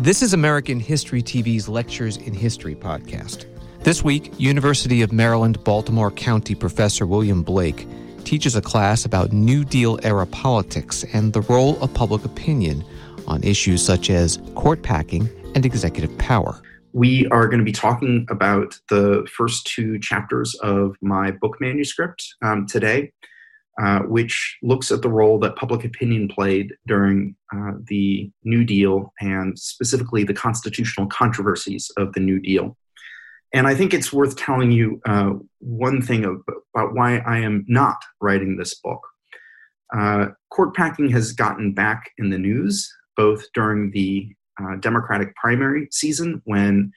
This is American History TV's Lectures in History podcast. This week, University of Maryland Baltimore County professor William Blake teaches a class about New Deal era politics and the role of public opinion on issues such as court packing and executive power. We are going to be talking about the first two chapters of my book manuscript um, today, uh, which looks at the role that public opinion played during uh, the New Deal and specifically the constitutional controversies of the New Deal. And I think it's worth telling you uh, one thing about why I am not writing this book. Uh, court packing has gotten back in the news, both during the uh, Democratic primary season when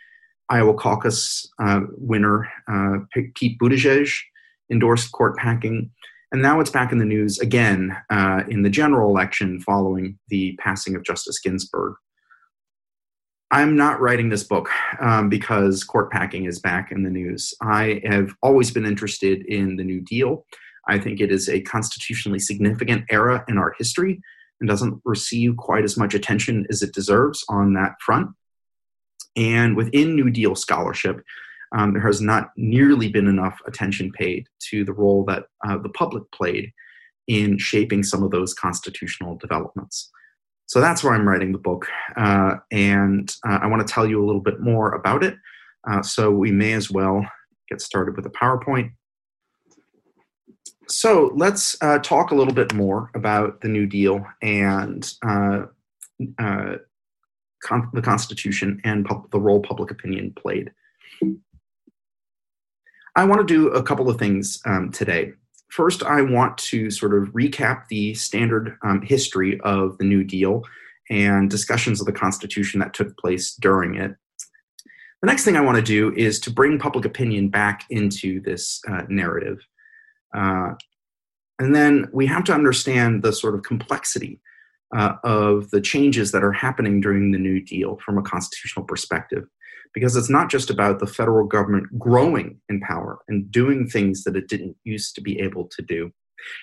Iowa caucus winner Pete Buttigieg endorsed court packing. And now it's back in the news again uh, in the general election following the passing of Justice Ginsburg. I'm not writing this book um, because court packing is back in the news. I have always been interested in the New Deal. I think it is a constitutionally significant era in our history and doesn't receive quite as much attention as it deserves on that front. And within New Deal scholarship, um, there has not nearly been enough attention paid to the role that uh, the public played in shaping some of those constitutional developments. So that's why I'm writing the book. Uh, and uh, I want to tell you a little bit more about it. Uh, so we may as well get started with a PowerPoint. So let's uh, talk a little bit more about the New Deal and uh, con- the Constitution and the role public opinion played. I want to do a couple of things um, today. First, I want to sort of recap the standard um, history of the New Deal and discussions of the Constitution that took place during it. The next thing I want to do is to bring public opinion back into this uh, narrative. Uh, and then we have to understand the sort of complexity uh, of the changes that are happening during the New Deal from a constitutional perspective. Because it's not just about the federal government growing in power and doing things that it didn't used to be able to do.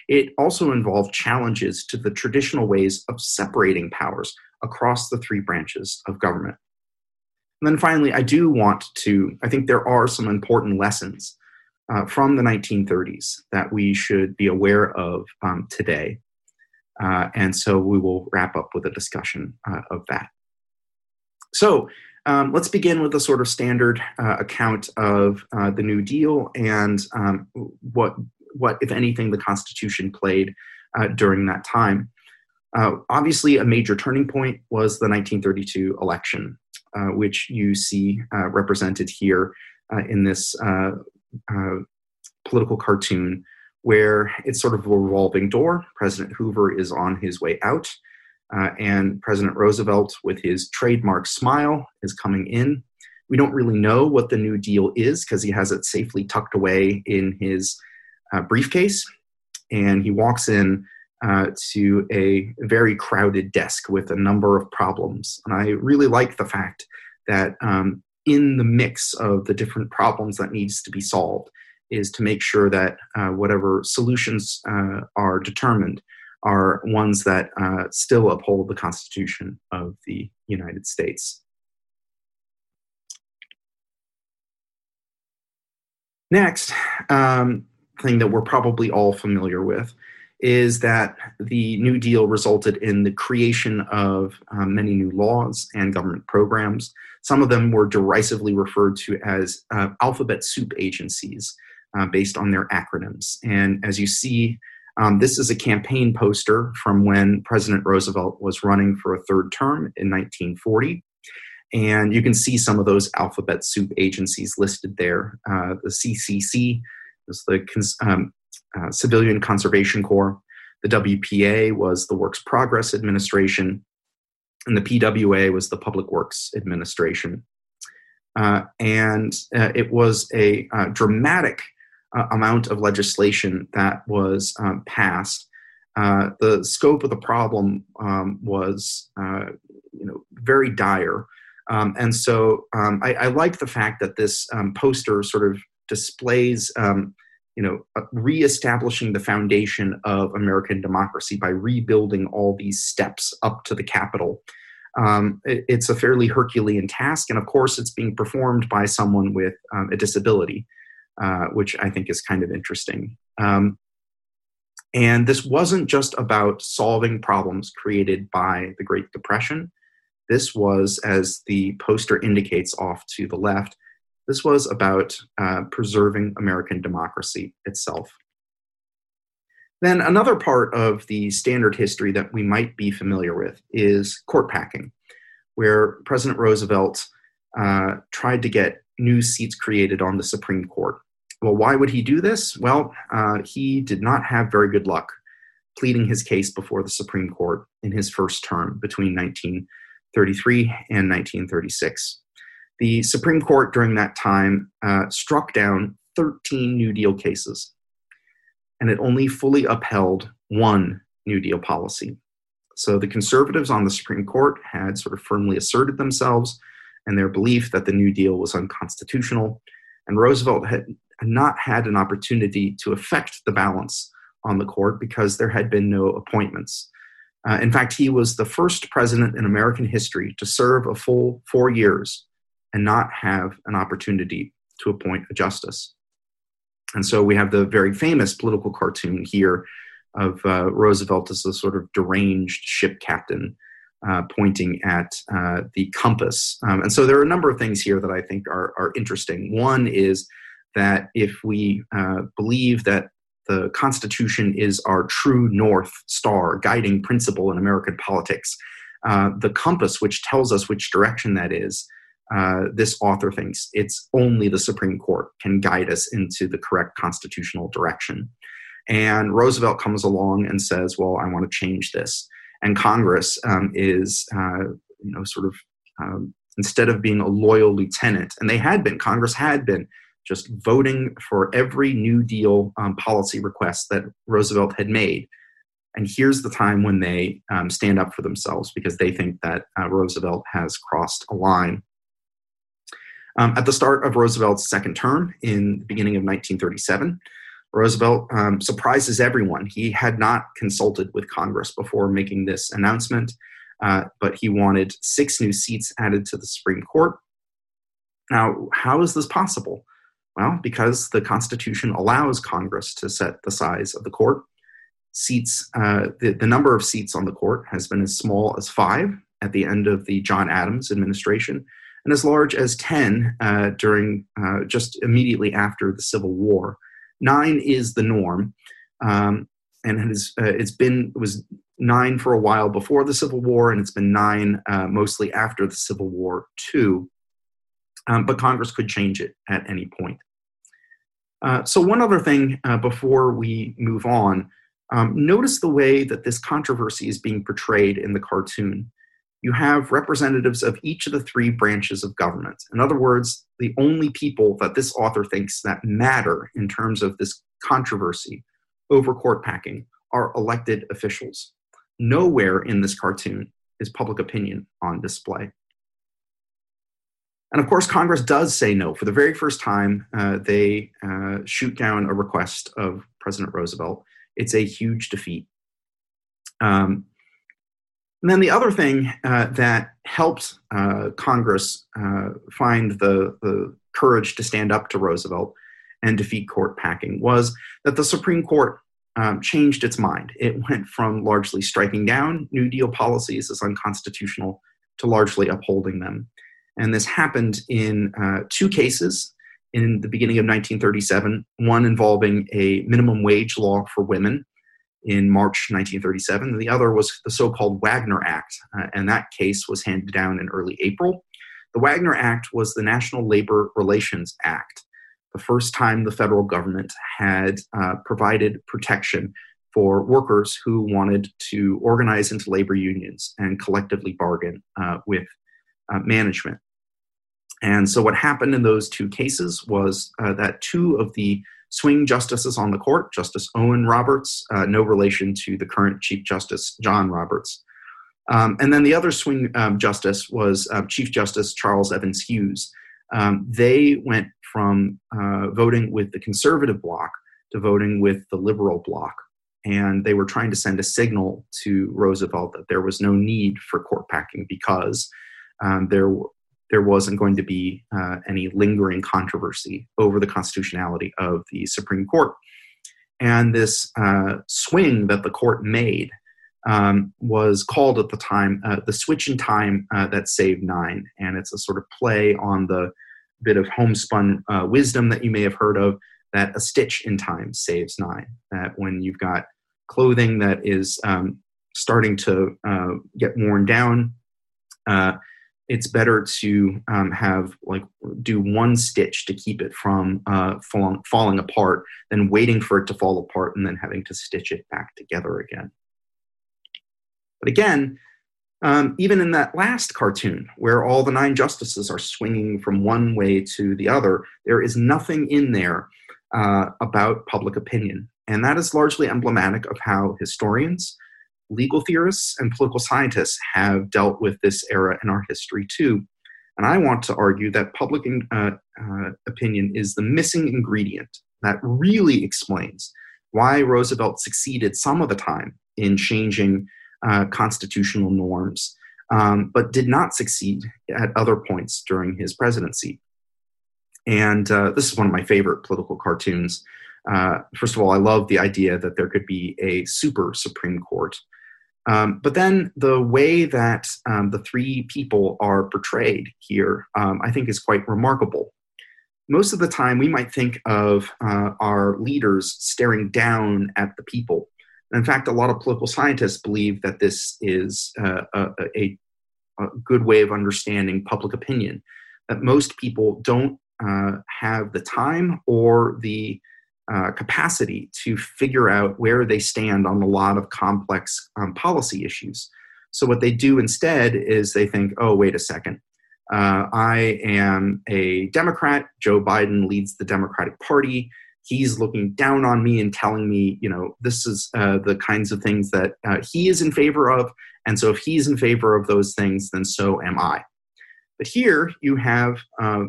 It also involved challenges to the traditional ways of separating powers across the three branches of government. And then finally, I do want to, I think there are some important lessons uh, from the 1930s that we should be aware of um, today. Uh, and so we will wrap up with a discussion uh, of that. So um, let's begin with a sort of standard uh, account of uh, the New Deal and um, what, what, if anything, the Constitution played uh, during that time. obviously, a major turning point was the 1932 election, which you see represented here in this uh, political cartoon where it's sort of a revolving door. President Hoover is on his way out, uh, and President Roosevelt, with his trademark smile, is coming in. We don't really know what the New Deal is because he has it safely tucked away in his uh, briefcase. And he walks in uh, to a very crowded desk with a number of problems. And I really like the fact that um, in the mix of the different problems that needs to be solved is to make sure that uh, whatever solutions uh, are determined are ones that uh, still uphold the Constitution of the United States. Next, um, thing that we're probably all familiar with is that the New Deal resulted in the creation of um, many new laws and government programs. Some of them were derisively referred to as uh, alphabet soup agencies uh, based on their acronyms. And as you see, um, this is a campaign poster from when President Roosevelt was running for a third term in 1940. And you can see some of those alphabet soup agencies listed there. Uh, the CCC is the um, uh, Civilian Conservation Corps. The WPA was the Works Progress Administration, and the PWA was the Public Works Administration. Uh, and uh, it was a uh, dramatic uh, amount of legislation that was um, passed. Uh, the scope of the problem um, was, uh, you know, very dire. Um, and so um, I, I, like the fact that this um, poster sort of displays, um, you know, reestablishing the foundation of American democracy by rebuilding all these steps up to the Capitol. It, it's a fairly Herculean task, and of course, it's being performed by someone with a disability, uh, which I think is kind of interesting. Um, and this wasn't just about solving problems created by the Great Depression. This was, as the poster indicates off to the left, this was about uh, preserving American democracy itself. Then, another part of the standard history that we might be familiar with is court packing, where President Roosevelt uh, tried to get new seats created on the Supreme Court. Well, why would he do this? Well, uh, he did not have very good luck pleading his case before the Supreme Court in his first term between 1933 and 1936. The Supreme Court during that time uh, struck down 13 New Deal cases, and it only fully upheld one New Deal policy. So the conservatives on the Supreme Court had sort of firmly asserted themselves and their belief that the New Deal was unconstitutional, and Roosevelt had not had an opportunity to affect the balance on the court because there had been no appointments. Uh, in fact, he was the first president in American history to serve a full four years and not have an opportunity to appoint a justice. And so we have the very famous political cartoon here of uh, Roosevelt as a sort of deranged ship captain uh, pointing at uh, the compass. Um, and so there are a number of things here that I think are, are interesting. One is that if we uh, believe that the Constitution is our true North Star, guiding principle in American politics, uh, the compass which tells us which direction that is, uh, this author thinks it's only the Supreme Court can guide us into the correct constitutional direction. And Roosevelt comes along and says, "Well, I want to change this." And Congress um, is, uh, you know, sort of um, instead of being a loyal lieutenant, and they had been, Congress had been just voting for every New Deal um, policy request that Roosevelt had made. And here's the time when they um, stand up for themselves because they think that uh, Roosevelt has crossed a line. Um, at the start of Roosevelt's second term in the beginning of 1937, Roosevelt um, surprises everyone. He had not consulted with Congress before making this announcement, uh, but he wanted six new seats added to the Supreme Court. Now, how is this possible? Well, because the Constitution allows Congress to set the size of the court. Seats, uh, the, the number of seats on the court has been as small as five at the end of the John Adams administration, and as large as 10 uh, during uh, just immediately after the Civil War. Nine is the norm, um, and it has, uh, it's been it was nine for a while before the Civil War, and it's been nine uh, mostly after the Civil War too. Um, but Congress could change it at any point. Uh, so, one other thing uh, before we move on um, notice the way that this controversy is being portrayed in the cartoon. You have representatives of each of the three branches of government. In other words, the only people that this author thinks that matter in terms of this controversy over court packing are elected officials. Nowhere in this cartoon is public opinion on display. And of course, Congress does say no. For the very first time, uh, they uh, shoot down a request of President Roosevelt. It's a huge defeat. Um, and then the other thing uh, that helped uh, Congress uh, find the, the courage to stand up to Roosevelt and defeat court packing was that the Supreme Court um, changed its mind. It went from largely striking down New Deal policies as unconstitutional to largely upholding them. And this happened in uh, two cases in the beginning of 1937 one involving a minimum wage law for women in March 1937. The other was the so called Wagner Act, uh, and that case was handed down in early April. The Wagner Act was the National Labor Relations Act, the first time the federal government had uh, provided protection for workers who wanted to organize into labor unions and collectively bargain uh, with uh, management. And so, what happened in those two cases was uh, that two of the swing justices on the court, Justice Owen Roberts, uh, no relation to the current Chief Justice John Roberts, um, and then the other swing um, justice was uh, Chief Justice Charles Evans Hughes. Um, they went from uh, voting with the conservative bloc to voting with the liberal bloc. And they were trying to send a signal to Roosevelt that there was no need for court packing because um, there, there wasn't going to be uh, any lingering controversy over the constitutionality of the Supreme Court. And this uh, swing that the court made um, was called at the time uh, the switch in time uh, that saved nine. And it's a sort of play on the bit of homespun uh, wisdom that you may have heard of that a stitch in time saves nine. That when you've got clothing that is um, starting to uh, get worn down, it's better to um, have like do one stitch to keep it from uh, falling, falling apart than waiting for it to fall apart and then having to stitch it back together again. But again, um, even in that last cartoon, where all the nine justices are swinging from one way to the other, there is nothing in there uh, about public opinion. And that is largely emblematic of how historians, legal theorists, and political scientists have dealt with this era in our history too. And I want to argue that public uh, uh, opinion is the missing ingredient that really explains why Roosevelt succeeded some of the time in changing uh, constitutional norms, um, but did not succeed at other points during his presidency. And uh, this is one of my favorite political cartoons. Uh, first of all, I love the idea that there could be a super Supreme Court. Um, but then the way that um, the three people are portrayed here, um, I think, is quite remarkable. Most of the time, we might think of uh, our leaders staring down at the people in fact, a lot of political scientists believe that this is uh, a, a, a, good way of understanding public opinion, that most people don't uh, have the time or the uh, capacity to figure out where they stand on a lot of complex um, policy issues. So, what they do instead is they think, oh, wait a second. Uh, I am a Democrat. Joe Biden leads the Democratic Party he's looking down on me and telling me, you know, this is uh, the kinds of things that uh, he is in favor of. And so if he's in favor of those things, then so am I. But here you have uh,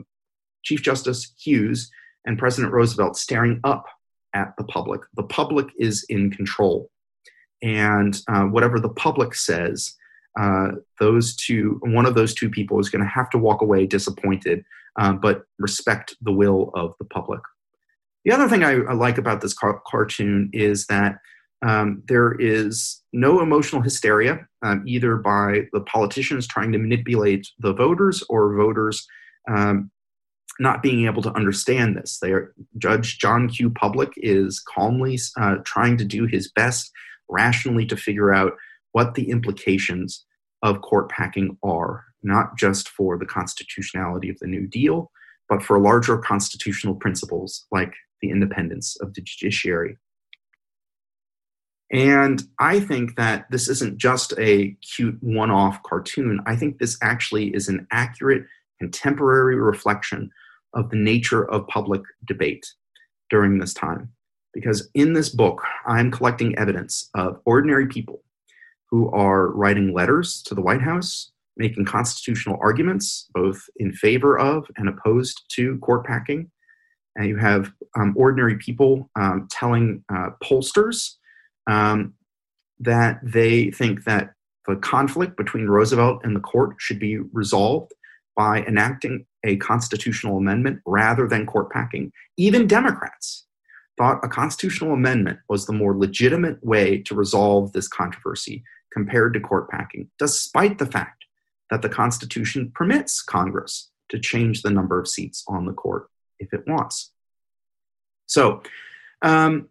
Chief Justice Hughes and President Roosevelt staring up at the public. The public is in control. And uh, whatever the public says, uh, those two, one of those two people is going to have to walk away disappointed, uh, but respect the will of the public. The other thing I, I like about this car- cartoon is that um, there is no emotional hysteria, um, either by the politicians trying to manipulate the voters or voters um, not being able to understand this. Are, Judge John Q. Public is calmly uh, trying to do his best rationally to figure out what the implications of court packing are, not just for the constitutionality of the New Deal, but for larger constitutional principles like the independence of the judiciary. And I think that this isn't just a cute one off cartoon. I think this actually is an accurate contemporary reflection of the nature of public debate during this time. Because in this book, I'm collecting evidence of ordinary people who are writing letters to the White House, making constitutional arguments, both in favor of and opposed to court packing, and you have um, ordinary people um, telling uh, pollsters um, that they think that the conflict between Roosevelt and the court should be resolved by enacting a constitutional amendment rather than court packing. Even Democrats thought a constitutional amendment was the more legitimate way to resolve this controversy compared to court packing, despite the fact that the Constitution permits Congress to change the number of seats on the court if it wants. So, um,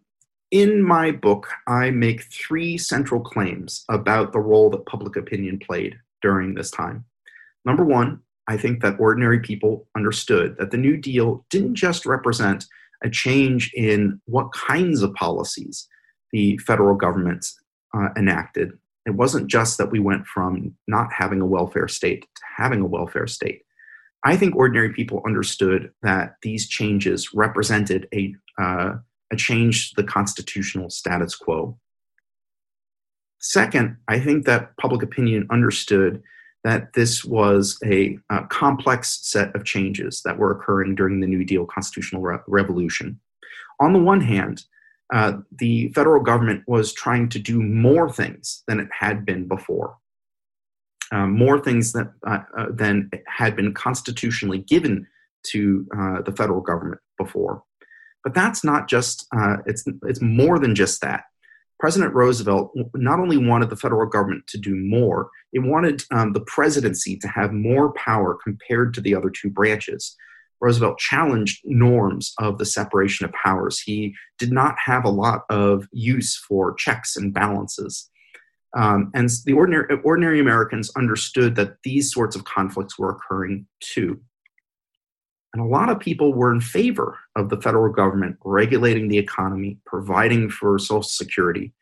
in my book, I make three central claims about the role that public opinion played during this time. Number one, I think that ordinary people understood that the New Deal didn't just represent a change in what kinds of policies the federal government uh, enacted. It wasn't just that we went from not having a welfare state to having a welfare state. I think ordinary people understood that these changes represented a, uh, a change to the constitutional status quo. Second, I think that public opinion understood that this was a, a complex set of changes that were occurring during the New Deal constitutional re- revolution. On the one hand, uh, the federal government was trying to do more things than it had been before. Um, more things that, uh, uh, than had been constitutionally given to uh, the federal government before. But that's not just, uh, it's, it's more than just that. President Roosevelt not only wanted the federal government to do more, it wanted um, the presidency to have more power compared to the other two branches. Roosevelt challenged norms of the separation of powers. He did not have a lot of use for checks and balances. Um, and the ordinary, ordinary Americans understood that these sorts of conflicts were occurring too. And a lot of people were in favor of the federal government regulating the economy, providing for Social Security,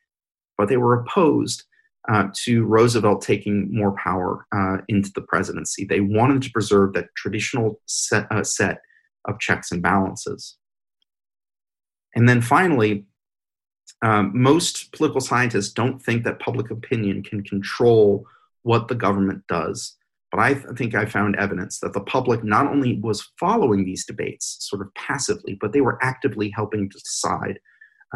but they were opposed uh, to Roosevelt taking more power uh, into the presidency. They wanted to preserve that traditional set, uh, set of checks and balances. And then finally, um, most political scientists don't think that public opinion can control what the government does. But I th- think I found evidence that the public not only was following these debates sort of passively, but they were actively helping to decide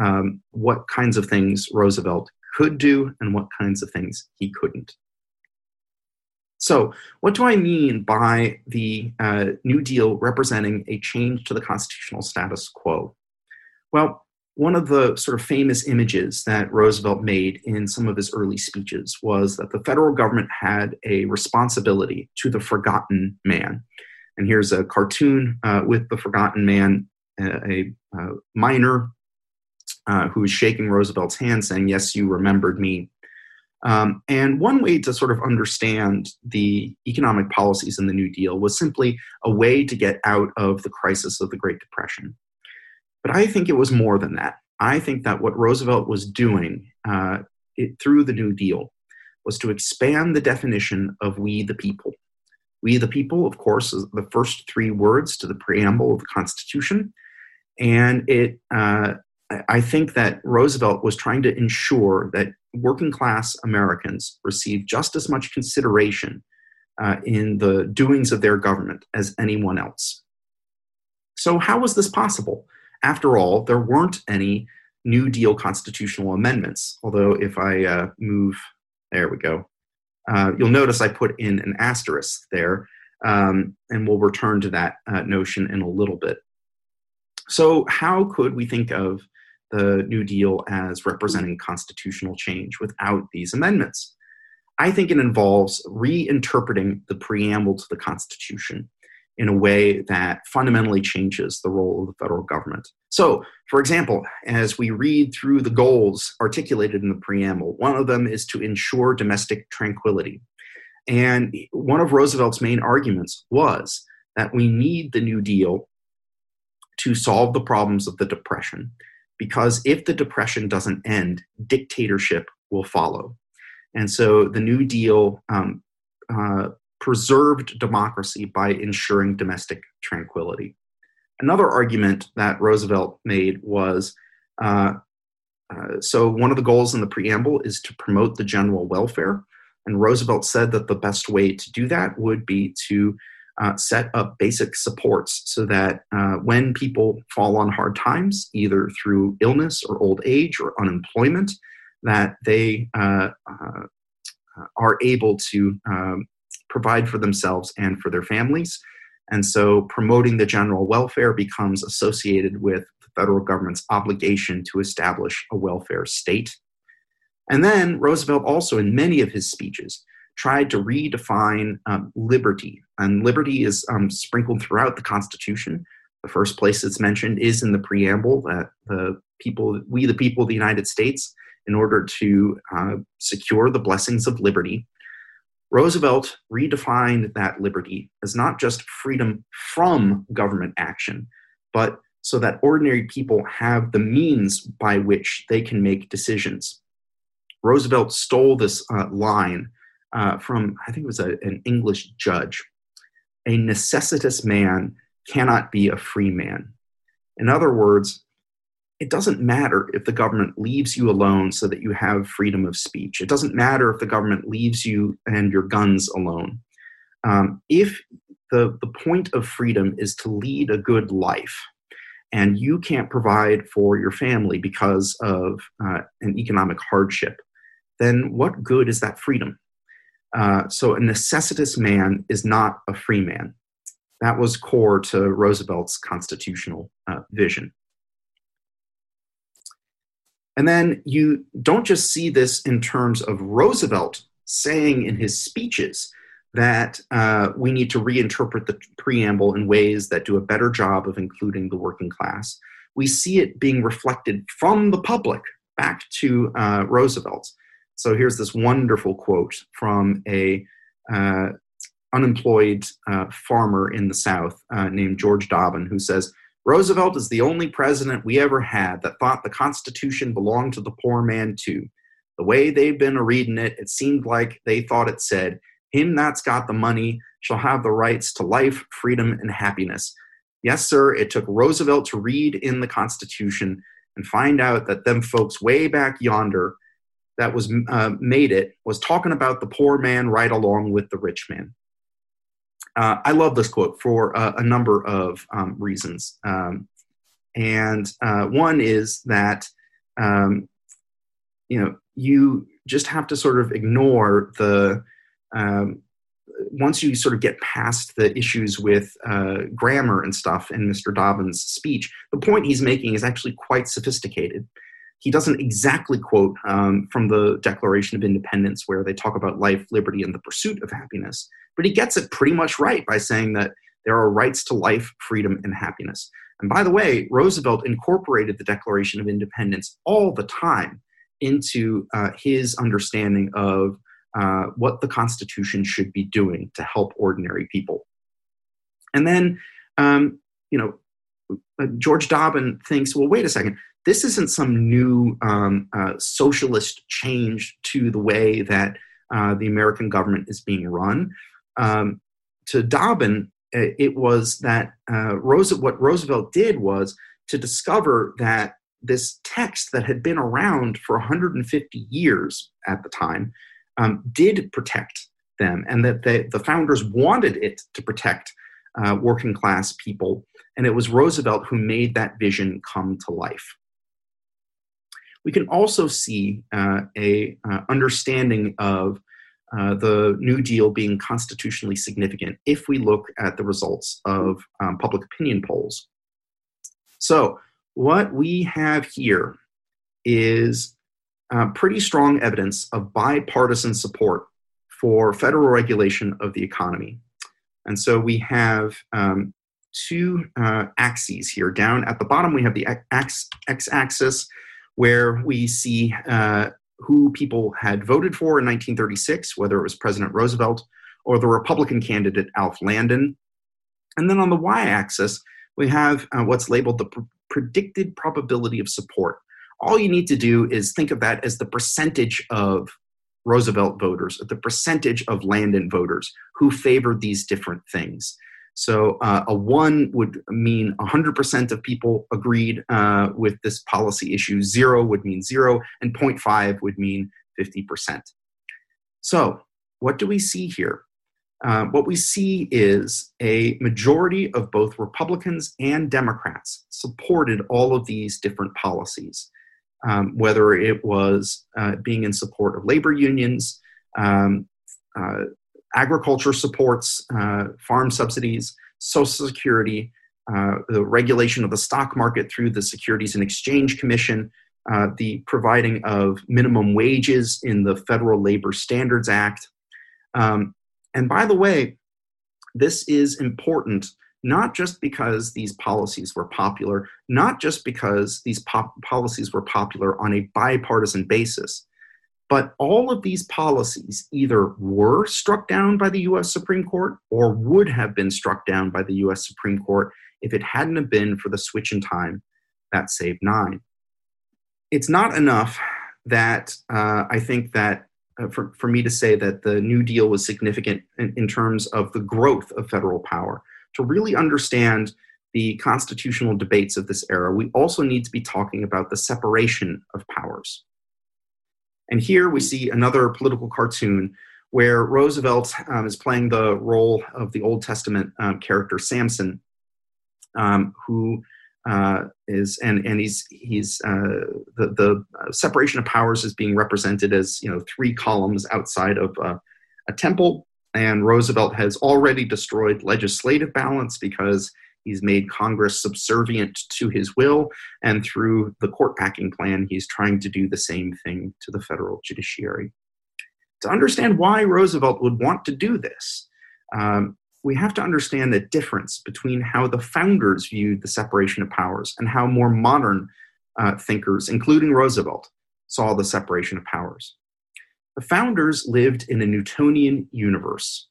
um, what kinds of things Roosevelt could do and what kinds of things he couldn't. So, what do I mean by the uh, New Deal representing a change to the constitutional status quo? Well, one of the sort of famous images that Roosevelt made in some of his early speeches was that the federal government had a responsibility to the forgotten man. And here's a cartoon uh, with the forgotten man, a, a miner uh, who is shaking Roosevelt's hand, saying, Yes, you remembered me. Um, and one way to sort of understand the economic policies in the New Deal was simply a way to get out of the crisis of the Great Depression. But I think it was more than that. I think that what Roosevelt was doing uh, it, through the New Deal was to expand the definition of we the people. We the people, of course, is the first three words to the preamble of the Constitution. And it, uh, I think that Roosevelt was trying to ensure that working class Americans receive just as much consideration uh, in the doings of their government as anyone else. So, how was this possible? After all, there weren't any New Deal constitutional amendments. Although, if I uh, move, there we go, uh, you'll notice I put in an asterisk there, um, and we'll return to that uh, notion in a little bit. So, how could we think of the New Deal as representing constitutional change without these amendments? I think it involves reinterpreting the preamble to the Constitution in a way that fundamentally changes the role of the federal government. So, for example, as we read through the goals articulated in the preamble, one of them is to ensure domestic tranquility. And one of Roosevelt's main arguments was that we need the New Deal to solve the problems of the Depression, because if the Depression doesn't end, dictatorship will follow. And so the New Deal um, uh, preserved democracy by ensuring domestic tranquility. Another argument that Roosevelt made was uh, uh, so, one of the goals in the preamble is to promote the general welfare. And Roosevelt said that the best way to do that would be to uh, set up basic supports so that uh, when people fall on hard times, either through illness or old age or unemployment, that they uh, uh, are able to um, provide for themselves and for their families. And so promoting the general welfare becomes associated with the federal government's obligation to establish a welfare state. And then Roosevelt also, in many of his speeches, tried to redefine um, liberty. And liberty is um, sprinkled throughout the Constitution. The first place it's mentioned is in the preamble that the people, we the people of the United States, in order to uh, secure the blessings of liberty, Roosevelt redefined that liberty as not just freedom from government action, but so that ordinary people have the means by which they can make decisions. Roosevelt stole this uh, line uh, from, I think it was a, an English judge. A necessitous man cannot be a free man. In other words, it doesn't matter if the government leaves you alone so that you have freedom of speech. It doesn't matter if the government leaves you and your guns alone. Um, if the, the point of freedom is to lead a good life, and you can't provide for your family because of uh, an economic hardship, then what good is that freedom? Uh, so, a necessitous man is not a free man. That was core to Roosevelt's constitutional uh, vision. And then you don't just see this in terms of Roosevelt saying in his speeches that uh, we need to reinterpret the preamble in ways that do a better job of including the working class. We see it being reflected from the public back to uh, Roosevelt. So here's this wonderful quote from a uh, unemployed uh, farmer in the South uh, named George Dobbin, who says, Roosevelt is the only president we ever had that thought the Constitution belonged to the poor man too. The way they've been reading it, it seemed like they thought it said, Him that's got the money shall have the rights to life, freedom, and happiness. Yes, sir, it took Roosevelt to read in the Constitution and find out that them folks way back yonder that was uh, made it was talking about the poor man right along with the rich man. Uh, I love this quote for uh, a number of um, reasons. Um, and uh, one is that, um, you know, you just have to sort of ignore the, um, once you sort of get past the issues with uh, grammar and stuff in Mr. Dobbin's speech, the point he's making is actually quite sophisticated he doesn't exactly quote um, from the Declaration of Independence, where they talk about life, liberty, and the pursuit of happiness, but he gets it pretty much right by saying that there are rights to life, freedom, and happiness. And by the way, Roosevelt incorporated the Declaration of Independence all the time into uh, his understanding of uh, what the Constitution should be doing to help ordinary people. And then, um, you know, uh, George Dobbin thinks, well, wait a second, this isn't some new um, uh, socialist change to the way that uh, the American government is being run. Um, to Dobbin, it was that uh, what Roosevelt did was to discover that this text that had been around for 150 years at the time um, did protect them, and that the, the founders wanted it to protect uh, working class people. And it was Roosevelt who made that vision come to life. We can also see uh, a uh, understanding of uh, the New Deal being constitutionally significant if we look at the results of um, public opinion polls. So, what we have here is uh, pretty strong evidence of bipartisan support for federal regulation of the economy. And so we have um, two uh, axes here. Down at the bottom, we have the x axis where we see uh, who people had voted for in 1936, whether it was President Roosevelt or the Republican candidate Alf Landon. And then on the y axis, we have uh, what's labeled the pr- predicted probability of support. All you need to do is think of that as the percentage of Roosevelt voters, the percentage of Landon voters who favored these different things. So uh, a one would mean 100% of people agreed uh, with this policy issue. Zero would mean zero, and 0.5 would mean 50%. So what do we see here? Uh, what we see is a majority of both Republicans and Democrats supported all of these different policies, um, whether it was uh, being in support of labor unions, um, uh, agriculture supports, uh, farm subsidies, Social Security, uh, the regulation of the stock market through the Securities and Exchange Commission, uh, the providing of minimum wages in the Federal Labor Standards Act. Um, and by the way, this is important not just because these policies were popular, not just because these policies were popular on a bipartisan basis, but all of these policies either were struck down by the US Supreme Court or would have been struck down by the US Supreme Court if it hadn't have been for the switch in time that saved nine. It's not enough that uh, I think that uh, for, for me to say that the New Deal was significant in, in terms of the growth of federal power. To really understand the constitutional debates of this era, we also need to be talking about the separation of powers. And here we see another political cartoon where Roosevelt um, is playing the role of the Old Testament um, character Samson, um, who uh, is and and he's he's uh, the the separation of powers is being represented as you know three columns outside of uh, a temple, and Roosevelt has already destroyed legislative balance because he's made Congress subservient to his will, and through the court packing plan, he's trying to do the same thing to the federal judiciary. To understand why Roosevelt would want to do this, um, we have to understand the difference between how the founders viewed the separation of powers and how more modern uh, thinkers, including Roosevelt, saw the separation of powers. The founders lived in a Newtonian universe.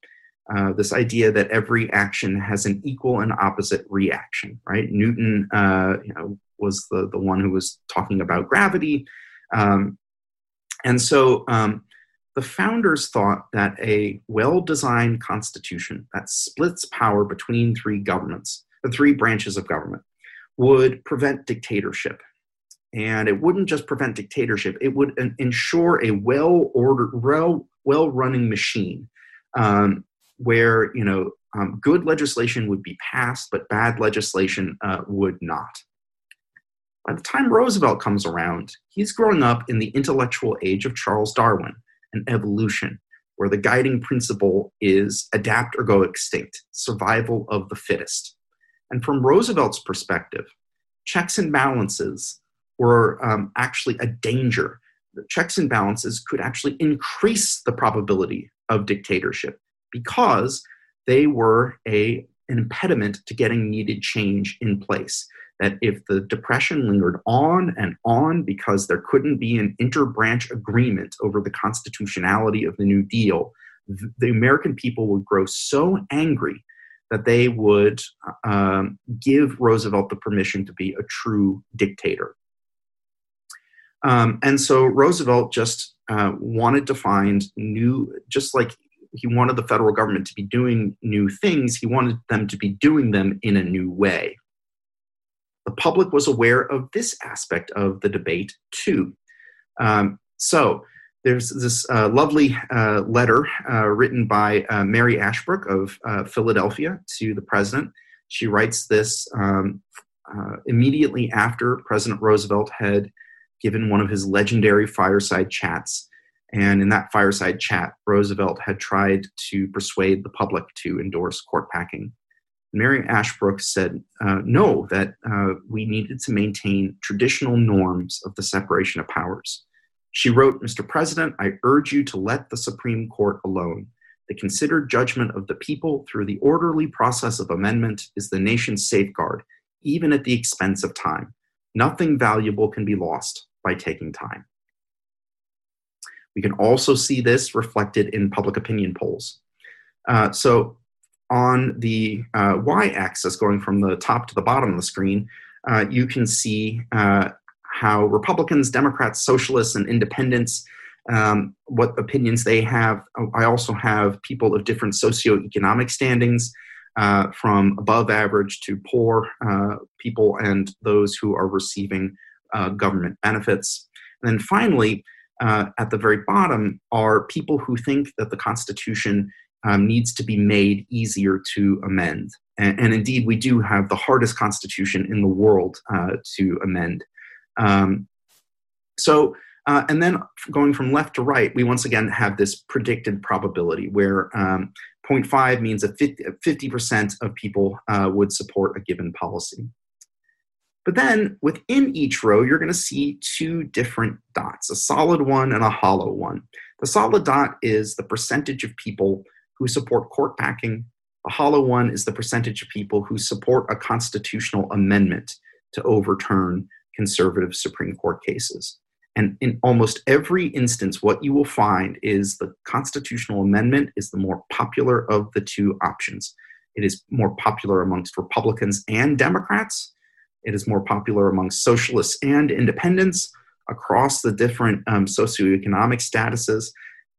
Uh, this idea that every action has an equal and opposite reaction, right? Newton, uh, you know, was the, the one who was talking about gravity. Um, and so um, the founders thought that a well designed constitution that splits power between three governments, the three branches of government, would prevent dictatorship. And it wouldn't just prevent dictatorship, it would ensure a well ordered, well running machine um, where you know um, good legislation would be passed, but bad legislation uh, would not. By the time Roosevelt comes around, he's growing up in the intellectual age of Charles Darwin and evolution, where the guiding principle is adapt or go extinct, survival of the fittest. And from Roosevelt's perspective, checks and balances were um, actually a danger. The checks and balances could actually increase the probability of dictatorship because they were a, an impediment to getting needed change in place that if the depression lingered on and on because there couldn't be an interbranch agreement over the constitutionality of the New Deal, the American people would grow so angry that they would um, give Roosevelt the permission to be a true dictator. Um, and so Roosevelt just uh, wanted to find new, just like he wanted the federal government to be doing new things, he wanted them to be doing them in a new way the public was aware of this aspect of the debate too. Um, so there's this uh, lovely uh, letter uh, written by uh, Mary Ashbrook of uh, Philadelphia to the president. She writes this um, uh, immediately after President Roosevelt had given one of his legendary fireside chats. And in that fireside chat, Roosevelt had tried to persuade the public to endorse court packing. Mary Ashbrook said uh, no, that uh, we needed to maintain traditional norms of the separation of powers. She wrote, Mr. President, I urge you to let the Supreme Court alone. The considered judgment of the people through the orderly process of amendment is the nation's safeguard, even at the expense of time. Nothing valuable can be lost by taking time. We can also see this reflected in public opinion polls. Uh, so, on the uh, y-axis, going from the top to the bottom of the screen, uh, you can see uh, how Republicans, Democrats, Socialists, and Independents, um, what opinions they have. I also have people of different socioeconomic standings, uh, from above average to poor uh, people and those who are receiving government benefits. And then finally, at the very bottom are people who think that the Constitution um, needs to be made easier to amend. And, and, indeed, we do have the hardest constitution in the world uh, to amend. Um, so, uh, and then going from left to right, we once again have this predicted probability where um, 0.5 means that 50, percent of people uh, would support a given policy. But then within each row, you're going to see two different dots a solid one and a hollow one. The solid dot is the percentage of people who support court packing. The hollow one is the percentage of people who support a constitutional amendment to overturn conservative Supreme Court cases. And in almost every instance, what you will find is the constitutional amendment is the more popular of the two options. It is more popular amongst Republicans and Democrats. It is more popular among socialists and independents across the different um, socioeconomic statuses.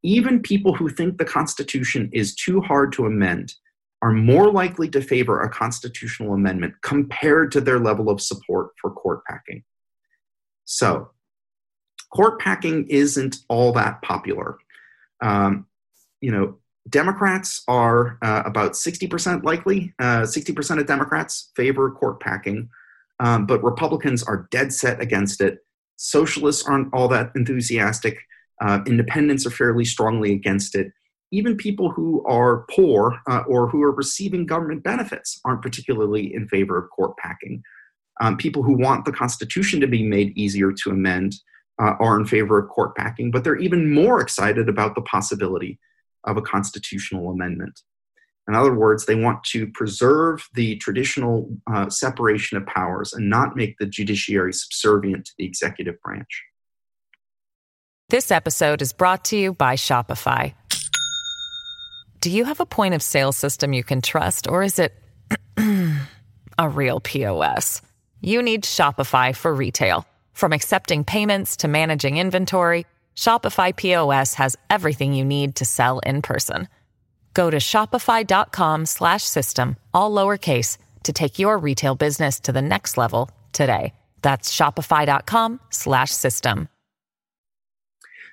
Even people who think the Constitution is too hard to amend are more likely to favor a constitutional amendment compared to their level of support for court packing. So, court packing isn't all that popular. Um, you know, Democrats are uh, about 60% likely, uh, 60% of Democrats favor court packing, um, but Republicans are dead set against it. Socialists aren't all that enthusiastic. Uh, independents are fairly strongly against it. Even people who are poor uh, or who are receiving government benefits aren't particularly in favor of court packing. Um, people who want the Constitution to be made easier to amend uh, are in favor of court packing, but they're even more excited about the possibility of a constitutional amendment. In other words, they want to preserve the traditional uh, separation of powers and not make the judiciary subservient to the executive branch. This episode is brought to you by Shopify. Do you have a point of sale system you can trust, or is it a real POS? You need Shopify for retail. From accepting payments to managing inventory, Shopify POS has everything you need to sell in person. Go to shopify.com slash system, all lowercase to take your retail business to the next level today. That's shopify.com slash system.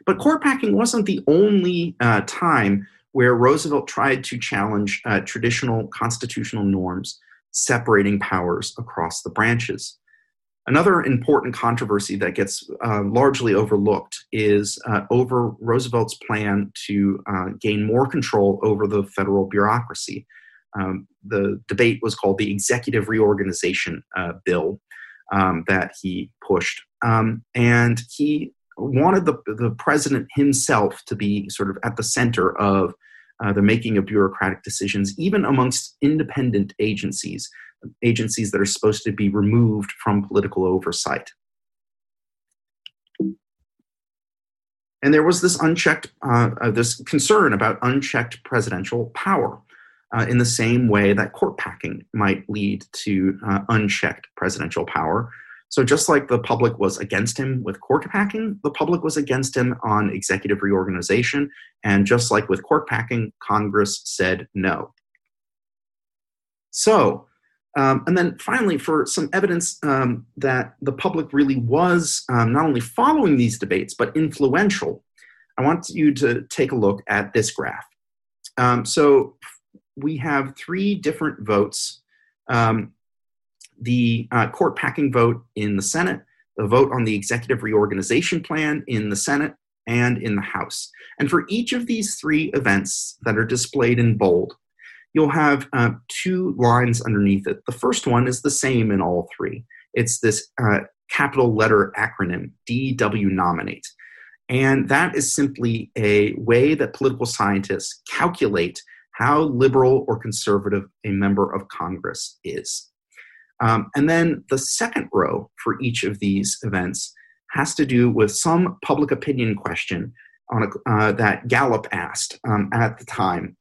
But court packing wasn't the only uh, time where Roosevelt tried to challenge uh, traditional constitutional norms separating powers across the branches. Another important controversy that gets uh, largely overlooked is uh, over Roosevelt's plan to uh, gain more control over the federal bureaucracy. Um, the debate was called the Executive Reorganization uh, Bill um, that he pushed. Um, and he wanted the, the president himself to be sort of at the center of uh, the making of bureaucratic decisions, even amongst independent agencies agencies that are supposed to be removed from political oversight. And there was this unchecked, uh, uh, this concern about unchecked presidential power, uh, in the same way that court packing might lead to uh, unchecked presidential power. So, just like the public was against him with court packing, the public was against him on executive reorganization. And just like with court packing, Congress said no. So, um, and then finally, for some evidence um, that the public really was um, not only following these debates, but influential, I want you to take a look at this graph. Um, so we have three different votes um, the uh, court packing vote in the Senate, the vote on the executive reorganization plan in the Senate, and in the House. And for each of these three events that are displayed in bold, you'll have uh, two lines underneath it. The first one is the same in all three. It's this uh, capital letter acronym, DW nominate. And that is simply a way that political scientists calculate how liberal or conservative a member of Congress is. Um, and then the second row for each of these events has to do with some public opinion question on a, uh, that Gallup asked um, at the time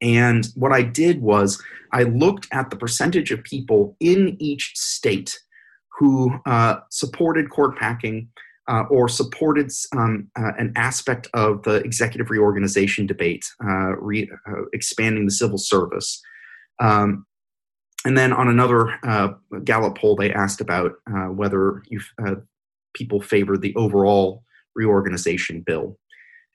and what I did was I looked at the percentage of people in each state who uh, supported court packing uh, or supported um, uh, an aspect of the executive reorganization debate, uh, re- uh, expanding the civil service. Um, and then on another uh, Gallup poll, they asked about whether people favored the overall reorganization bill.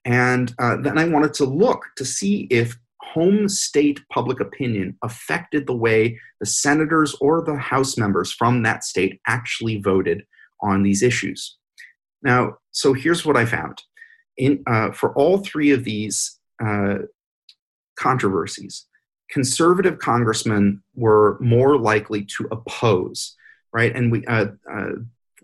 And then I wanted to look to see if home state public opinion affected the way the senators or the House members from that state actually voted on these issues. Now, so here's what I found. In, uh, for all three of these uh, controversies, conservative congressmen were more likely to oppose, right? And we uh, uh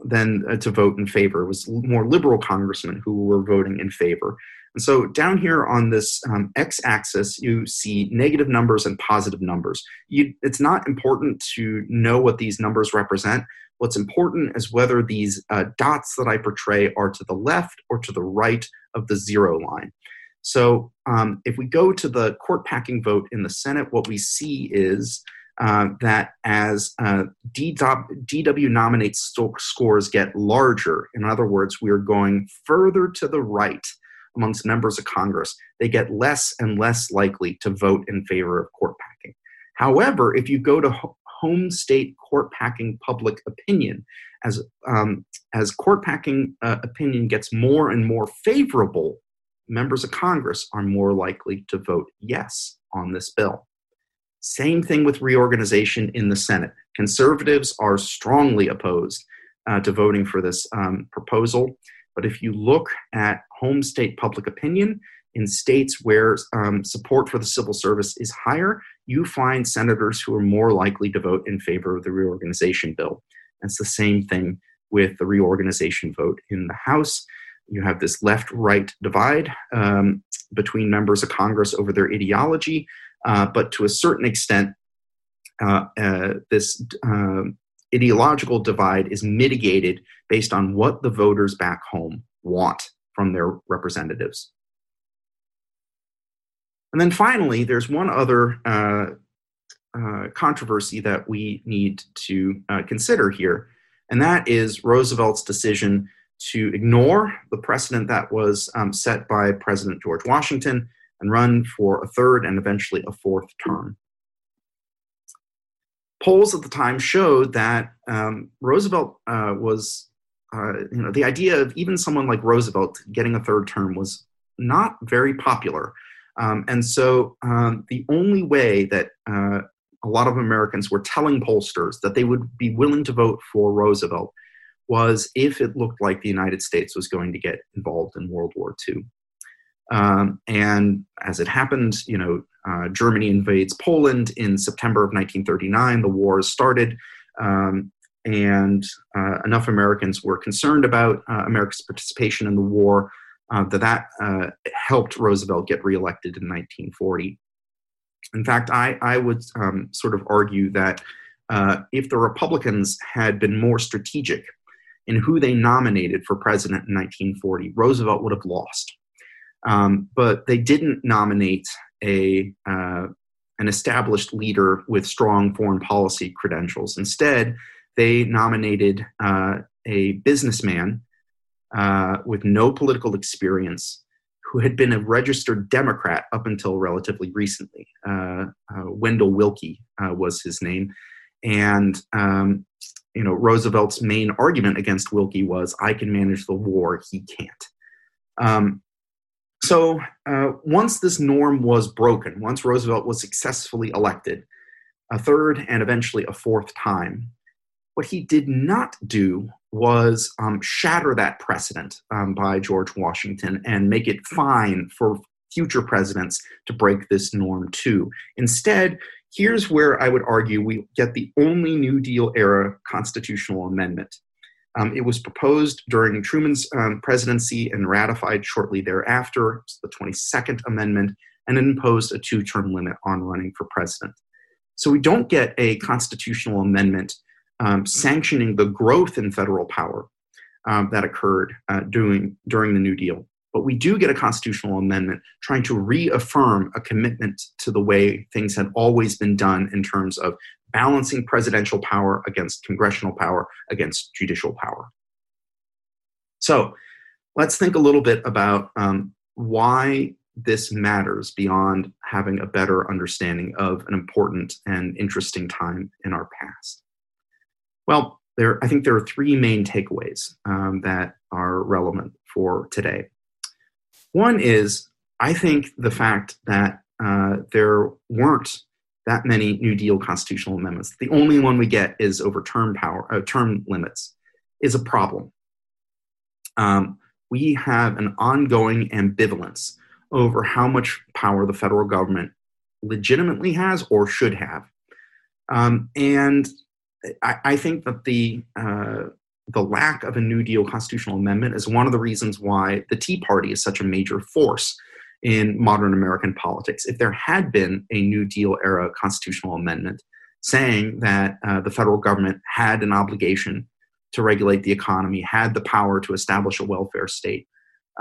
than uh, to vote in favor. It was more liberal congressmen who were voting in favor. And so down here on this um, x-axis, you see negative numbers and positive numbers. You, it's not important to know what these numbers represent. What's important is whether these uh, dots that I portray are to the left or to the right of the zero line. So um, if we go to the court packing vote in the Senate, what we see is uh, that as uh, DW nominates st- scores get larger, in other words, we are going further to the right amongst members of Congress, they get less and less likely to vote in favor of court packing. However, if you go to home state court packing public opinion, as, um, as court packing uh, opinion gets more and more favorable, members of Congress are more likely to vote yes on this bill. Same thing with reorganization in the Senate. Conservatives are strongly opposed uh, to voting for this um, proposal. But if you look at home state public opinion in states where um, support for the civil service is higher, you find senators who are more likely to vote in favor of the reorganization bill. It's the same thing with the reorganization vote in the House. You have this left right divide um, between members of Congress over their ideology. Uh, but to a certain extent, uh, uh, this um, ideological divide is mitigated based on what the voters back home want from their representatives. And then finally, there's one other uh, uh, controversy that we need to uh, consider here, and that is Roosevelt's decision to ignore the precedent that was um, set by President George Washington and run for a third and eventually a fourth term. Polls at the time showed that um, Roosevelt uh, was, uh, you know, the idea of even someone like Roosevelt getting a third term was not very popular. Um, and so um, the only way that uh, a lot of Americans were telling pollsters that they would be willing to vote for Roosevelt was if it looked like the United States was going to get involved in World War II. Um, and as it happened, you know, uh, Germany invades Poland in September of 1939. The war is started, um, and uh, enough Americans were concerned about uh, America's participation in the war uh, that that uh, helped Roosevelt get reelected in 1940. In fact, I, I would um, sort of argue that uh, if the Republicans had been more strategic in who they nominated for president in 1940, Roosevelt would have lost. Um, but they didn't nominate a uh, an established leader with strong foreign policy credentials. Instead, they nominated uh, a businessman uh, with no political experience who had been a registered Democrat up until relatively recently. Uh, uh, Wendell Willkie uh, was his name. And um, you know, Roosevelt's main argument against Willkie was, "I can manage the war; he can't." Um, so uh, once this norm was broken, once Roosevelt was successfully elected a third and eventually a fourth time, what he did not do was um, shatter that precedent um, by George Washington and make it fine for future presidents to break this norm too. Instead, here's where I would argue we get the only New Deal era constitutional amendment. Um, it was proposed during Truman's um, presidency and ratified shortly thereafter. The 22nd Amendment, and imposed a two term limit on running for president. So we don't get a constitutional amendment um, sanctioning the growth in federal power um, that occurred uh, during, during the New Deal. But we do get a constitutional amendment trying to reaffirm a commitment to the way things had always been done in terms of balancing presidential power against congressional power, against judicial power. So let's think a little bit about um, why this matters beyond having a better understanding of an important and interesting time in our past. Well, there, I think there are three main takeaways um, that are relevant for today. One is I think the fact that uh, there weren't that many New Deal constitutional amendments. The only one we get is over term power, uh, term limits, is a problem. Um, we have an ongoing ambivalence over how much power the federal government legitimately has or should have, um, and I, I, think that the uh, the lack of a New Deal constitutional amendment is one of the reasons why the Tea Party is such a major force in modern American politics. If there had been a New Deal era constitutional amendment saying that uh, the federal government had an obligation to regulate the economy, had the power to establish a welfare state,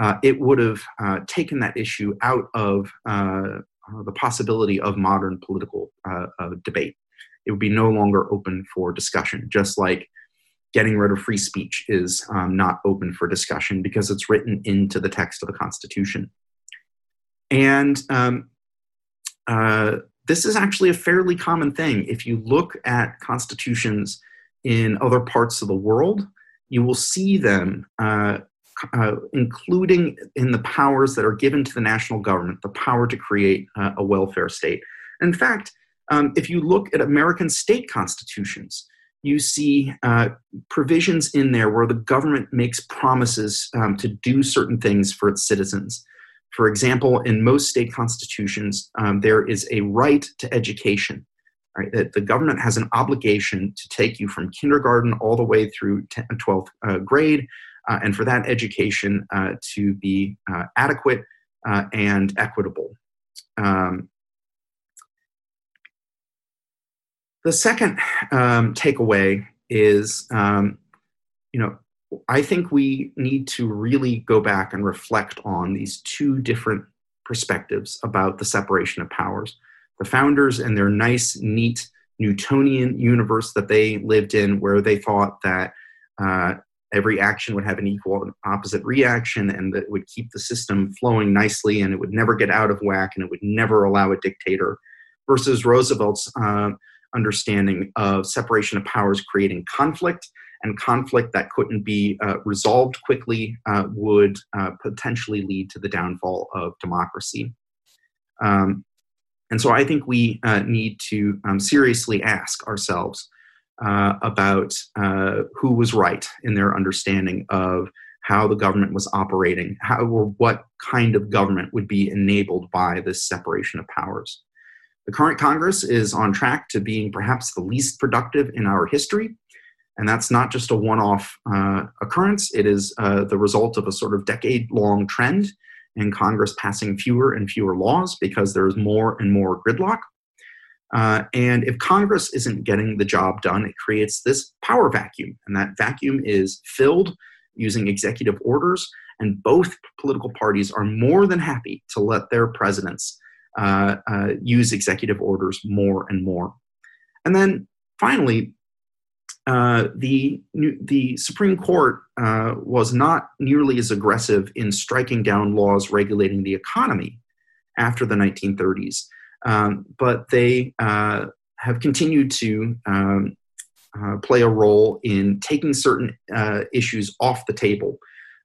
uh, it would have uh, taken that issue out of uh, uh, the possibility of modern political uh, debate. It would be no longer open for discussion, just like getting rid of free speech is um, not open for discussion because it's written into the text of the Constitution. And um, uh, this is actually a fairly common thing. If you look at constitutions in other parts of the world, you will see them uh, uh, including in the powers that are given to the national government, the power to create uh, a welfare state. In fact, um, if you look at American state constitutions, you see uh, provisions in there where the government makes promises um, to do certain things for its citizens. For example, in most state constitutions, um, there is a right to education. Right, that the government has an obligation to take you from kindergarten all the way through 12th uh, grade uh, and for that education uh, to be uh, adequate uh, and equitable. Um, the second um, takeaway is, um, you know, I think we need to really go back and reflect on these two different perspectives about the separation of powers. The founders and their nice, neat Newtonian universe that they lived in, where they thought that uh, every action would have an equal and opposite reaction and that would keep the system flowing nicely and it would never get out of whack and it would never allow a dictator versus roosevelt's uh, understanding of separation of powers creating conflict and conflict that couldn't be uh, resolved quickly uh, would uh, potentially lead to the downfall of democracy um, and so i think we uh, need to um, seriously ask ourselves uh, about uh, who was right in their understanding of how the government was operating, how or what kind of government would be enabled by this separation of powers. The current Congress is on track to being perhaps the least productive in our history. And that's not just a one off uh, occurrence, it is uh, the result of a sort of decade long trend in Congress passing fewer and fewer laws because there's more and more gridlock. Uh, and if Congress isn't getting the job done, it creates this power vacuum. And that vacuum is filled using executive orders. And both political parties are more than happy to let their presidents uh, uh, use executive orders more and more. And then finally, uh, the, the Supreme Court uh, was not nearly as aggressive in striking down laws regulating the economy after the 1930s um, but they uh, have continued to um, uh, play a role in taking certain uh, issues off the table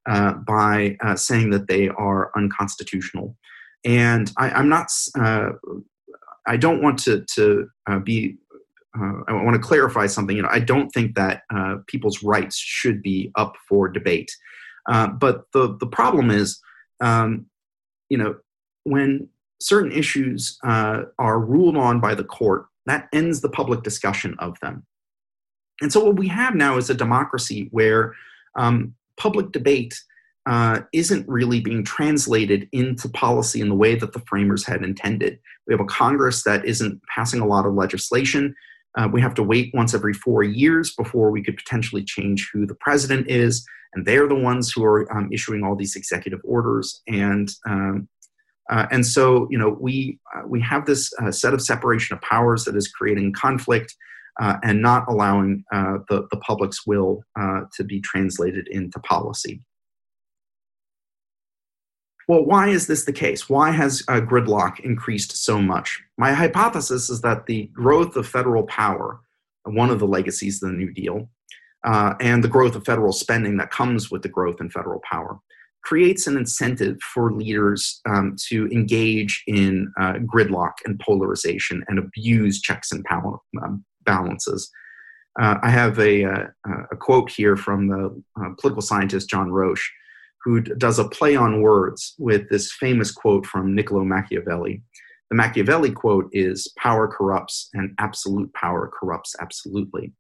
uh, by uh, saying that they are unconstitutional. And I, am not, uh, I don't want to, to be, I want to clarify something. You know, I don't think that people's rights should be up for debate. but the, the problem is, um, you know, when certain issues uh, are ruled on by the court, that ends the public discussion of them. And so, what we have now is a democracy where um, public debate uh, isn't really being translated into policy in the way that the framers had intended. We have a Congress that isn't passing a lot of legislation. Uh, we have to wait once every four years before we could potentially change who the president is, and they're the ones who are um, issuing all these executive orders. And um, uh, and so, you know, we uh, we have this uh, set of separation of powers that is creating conflict uh, and not allowing uh, the the public's will to be translated into policy. Well, why is this the case? Why has gridlock increased so much? My hypothesis is that the growth of federal power, one of the legacies of the New Deal, and the growth of federal spending that comes with the growth in federal power creates an incentive for leaders um, to engage in uh, gridlock and polarization and abuse checks and um, balances. Uh, I have a, uh, a, quote here from the uh, political scientist John Roche, who does a play on words with this famous quote from Niccolo Machiavelli. The Machiavelli quote is Power corrupts, and absolute power corrupts absolutely.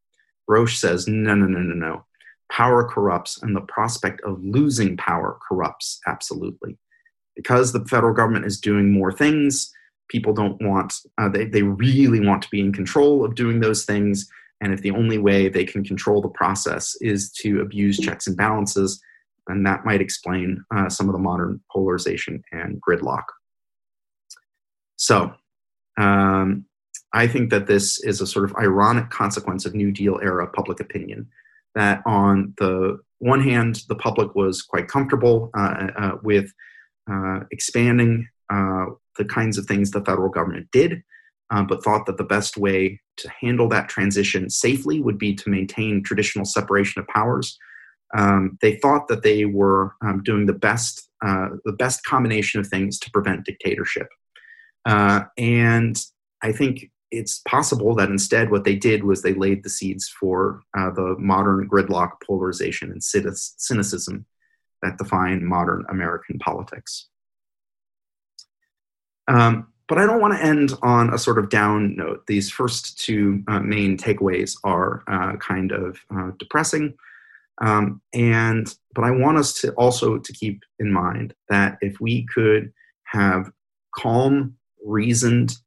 Roche says, No, no, no, no, no power corrupts and the prospect of losing power corrupts absolutely because the federal government is doing more things people don't want uh, they, they really want to be in control of doing those things and if the only way they can control the process is to abuse checks and balances And that might explain uh, some of the modern polarization and gridlock. So, um, I think that this is a sort of ironic consequence of New Deal era public opinion. That on the one hand, the public was quite comfortable uh, uh, with uh, expanding uh, the kinds of things the federal government did, uh, but thought that the best way to handle that transition safely would be to maintain traditional separation of powers. Um, they thought that they were um, doing the best, uh, the best combination of things to prevent dictatorship. and I think it's possible that instead what they did was they laid the seeds for uh, the modern gridlock polarization and cynicism that define modern American politics. Um, but I don't want to end on a sort of down note. These first two uh, main takeaways are uh, kind of uh, depressing. Um, and but I want us to also to keep in mind that if we could have calm, reasoned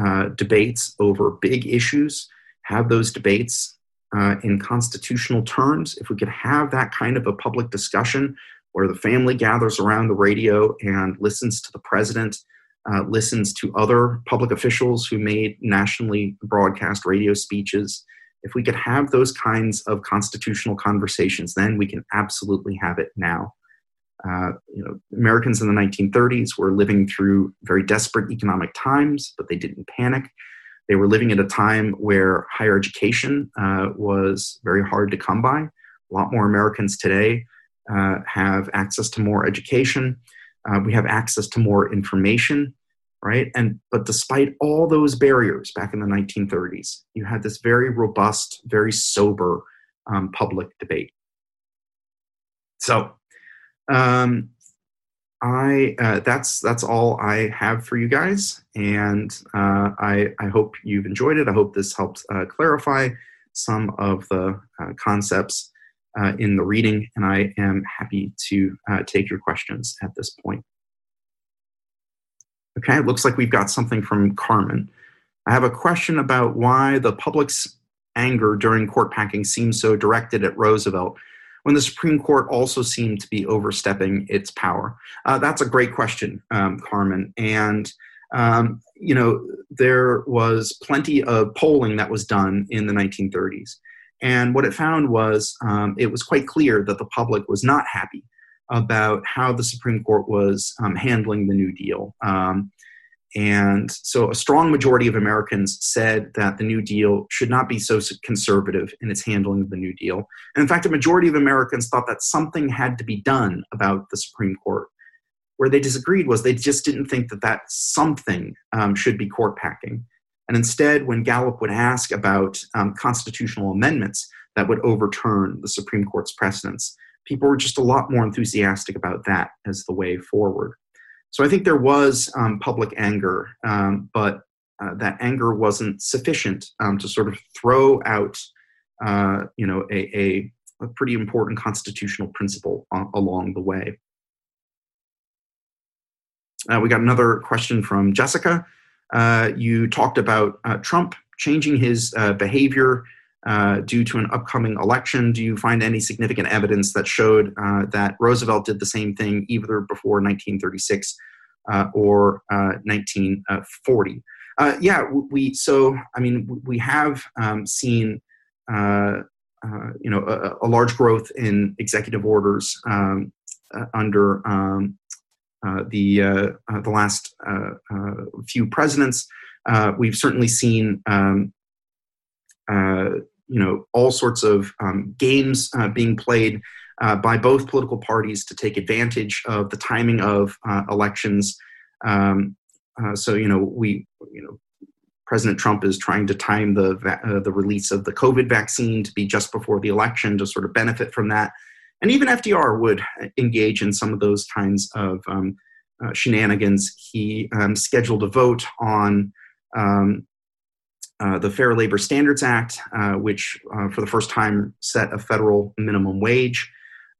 uh, debates over big issues, have those debates uh, in constitutional terms. If we could have that kind of a public discussion where the family gathers around the radio and listens to the president, uh, listens to other public officials who made nationally broadcast radio speeches, if we could have those kinds of constitutional conversations, then we can absolutely have it now. Uh, you know, Americans in the 1930s were living through very desperate economic times, but they didn't panic. They were living at a time where higher education uh, was very hard to come by. A lot more Americans today uh, have access to more education. Uh, we have access to more information, right? And but despite all those barriers back in the 1930s, you had this very robust, very sober um, public debate. So um, I uh, that's that's all I have for you guys, and uh, I I hope you've enjoyed it. I hope this helps uh, clarify some of the uh, concepts uh, in the reading, and I am happy to uh, take your questions at this point. Okay, it looks like we've got something from Carmen. I have a question about why the public's anger during court packing seems so directed at Roosevelt when the Supreme Court also seemed to be overstepping its power? Uh, that's a great question, um, Carmen. And, um, you know, there was plenty of polling that was done in the 1930s. And what it found was um, it was quite clear that the public was not happy about how the Supreme Court was um, handling the New Deal. Um, and so a strong majority of Americans said that the New Deal should not be so conservative in its handling of the New Deal. And in fact, a majority of Americans thought that something had to be done about the Supreme Court. Where they disagreed was they just didn't think that that something um, should be court packing. And instead, when Gallup would ask about um, constitutional amendments that would overturn the Supreme Court's precedents, people were just a lot more enthusiastic about that as the way forward. So I think there was um, public anger, um, but uh, that anger wasn't sufficient um, to sort of throw out, uh, you know, a, a, a, pretty important constitutional principle along the way. Uh, we got another question from Jessica. Uh, you talked about uh, Trump changing his uh, behavior uh, due to an upcoming election? Do you find any significant evidence that showed uh, that Roosevelt did the same thing either before 1936 uh, or 1940? Uh, uh, yeah, we so I mean we have um, seen you know a, a, large growth in executive orders um, under um, the the last few presidents. we've certainly seen um, you know all sorts of um, games uh, being played uh, by both political parties to take advantage of the timing of uh, elections. Um, uh, so you know we you know President Trump is trying to time the uh, the release of the COVID vaccine to be just before the election to sort of benefit from that, and even FDR would engage in some of those kinds of um, shenanigans. He um, scheduled a vote on um, uh, the Fair Labor Standards Act, uh, which uh, for the first time set a federal minimum wage.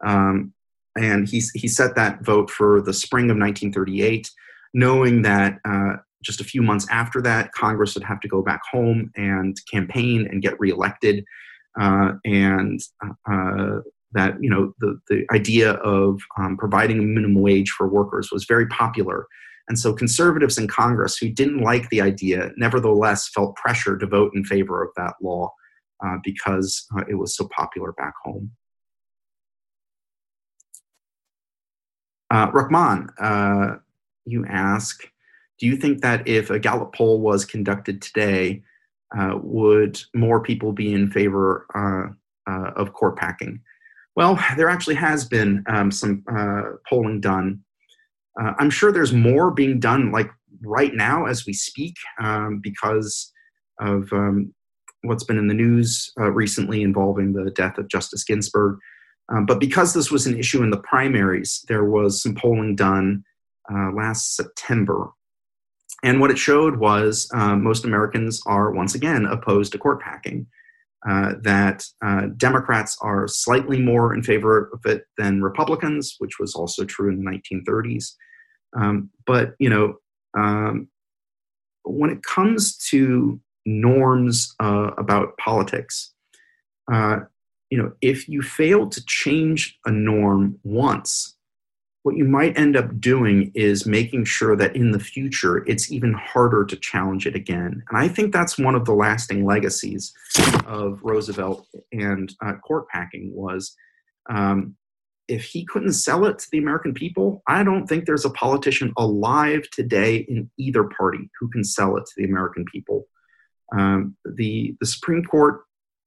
Um, and he, he set that vote for the spring of 1938, knowing that uh, just a few months after that, Congress would have to go back home and campaign and get reelected. Uh, and that you know the, the idea of um, providing a minimum wage for workers was very popular and so conservatives in congress who didn't like the idea nevertheless felt pressure to vote in favor of that law uh, because uh, it was so popular back home uh, Rahman, uh, you ask do you think that if a gallup poll was conducted today uh, would more people be in favor uh, of court packing well, there actually has been um, some uh, polling done. Uh, I'm sure there's more being done, like right now as we speak, um, because of um, what's been in the news uh, recently involving the death of Justice Ginsburg. Um, but because this was an issue in the primaries, there was some polling done uh, last September. And what it showed was uh, most Americans are once again opposed to court packing uh, that uh, Democrats are slightly more in favor of it than Republicans, which was also true in the 1930s. Um, but you know, um, when it comes to norms uh, about politics, uh, you know, if you fail to change a norm once, what you might end up doing is making sure that in the future it's even harder to challenge it again. And I think that's one of the lasting legacies of Roosevelt and uh, court packing was um, if he couldn't sell it to the American people, I don't think there's a politician alive today in either party who can sell it to the American people. Um, the, the Supreme Court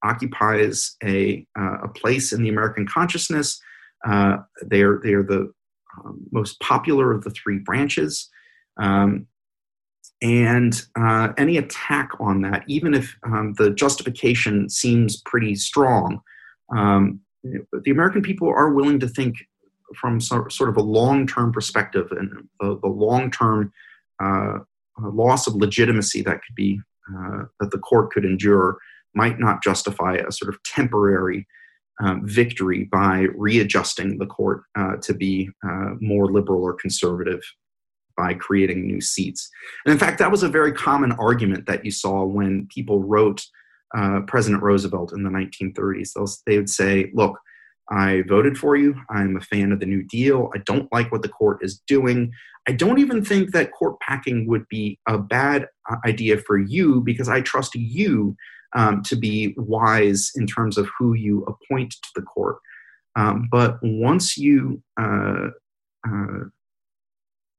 occupies a, uh, a place in the American consciousness. Uh, they are they are the um, most popular of the three branches. Um, and uh, any attack on that, even if um, the justification seems pretty strong, um, the American people are willing to think from so, sort of a long term perspective and the, the long term uh, loss of legitimacy that could be uh, that the court could endure might not justify a sort of temporary um, victory by readjusting the court uh, to be uh, more liberal or conservative by creating new seats. And in fact, that was a very common argument that you saw when people wrote uh, President Roosevelt in the 1930s. They'll, they would say, look, I voted for you. I'm a fan of the New Deal. I don't like what the court is doing. I don't even think that court packing would be a bad uh, idea for you because I trust you um, to be wise in terms of who you appoint to the court. Um, but once you uh, uh,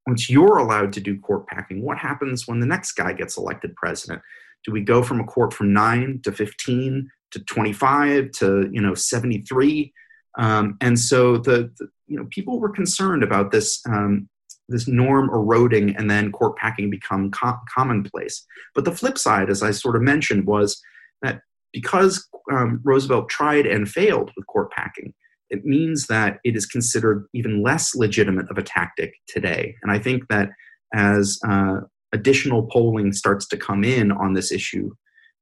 once you're allowed to do court packing, what happens when the next guy gets elected president? Do we go from a court from nine to fifteen to twenty-five to you know seventy-three? Um, and so the, the, you know people were concerned about this um, this norm eroding and then court packing become co- commonplace. But the flip side, as I sort of mentioned, was that because um, Roosevelt tried and failed with court packing, it means that it is considered even less legitimate of a tactic today. And I think that as uh, additional polling starts to come in on this issue,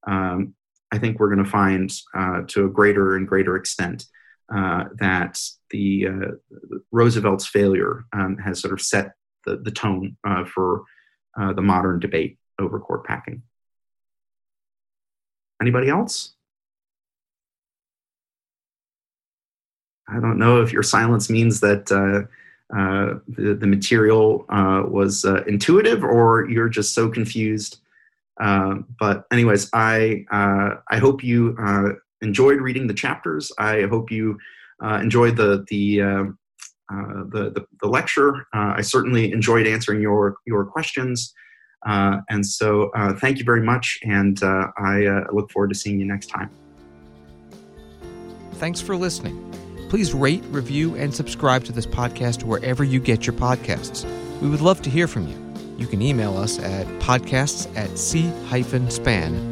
um, I think we're going to find uh, to a greater and greater extent uh, that the uh, Roosevelt's failure um, has sort of set the, the tone uh, for uh, the modern debate over court packing. Anybody else? I don't know if your silence means that uh, uh, the, the material uh, was uh, intuitive or you're just so confused. Uh, but anyways, I uh, I hope you enjoyed reading the chapters. I hope you enjoyed the the, the, the the lecture. I certainly enjoyed answering your your questions. Uh, and so, uh, thank you very much, and uh, I look forward to seeing you next time. Thanks for listening. Please rate, review, and subscribe to this podcast wherever you get your podcasts. We would love to hear from you. You can email us at podcasts at c-span.org.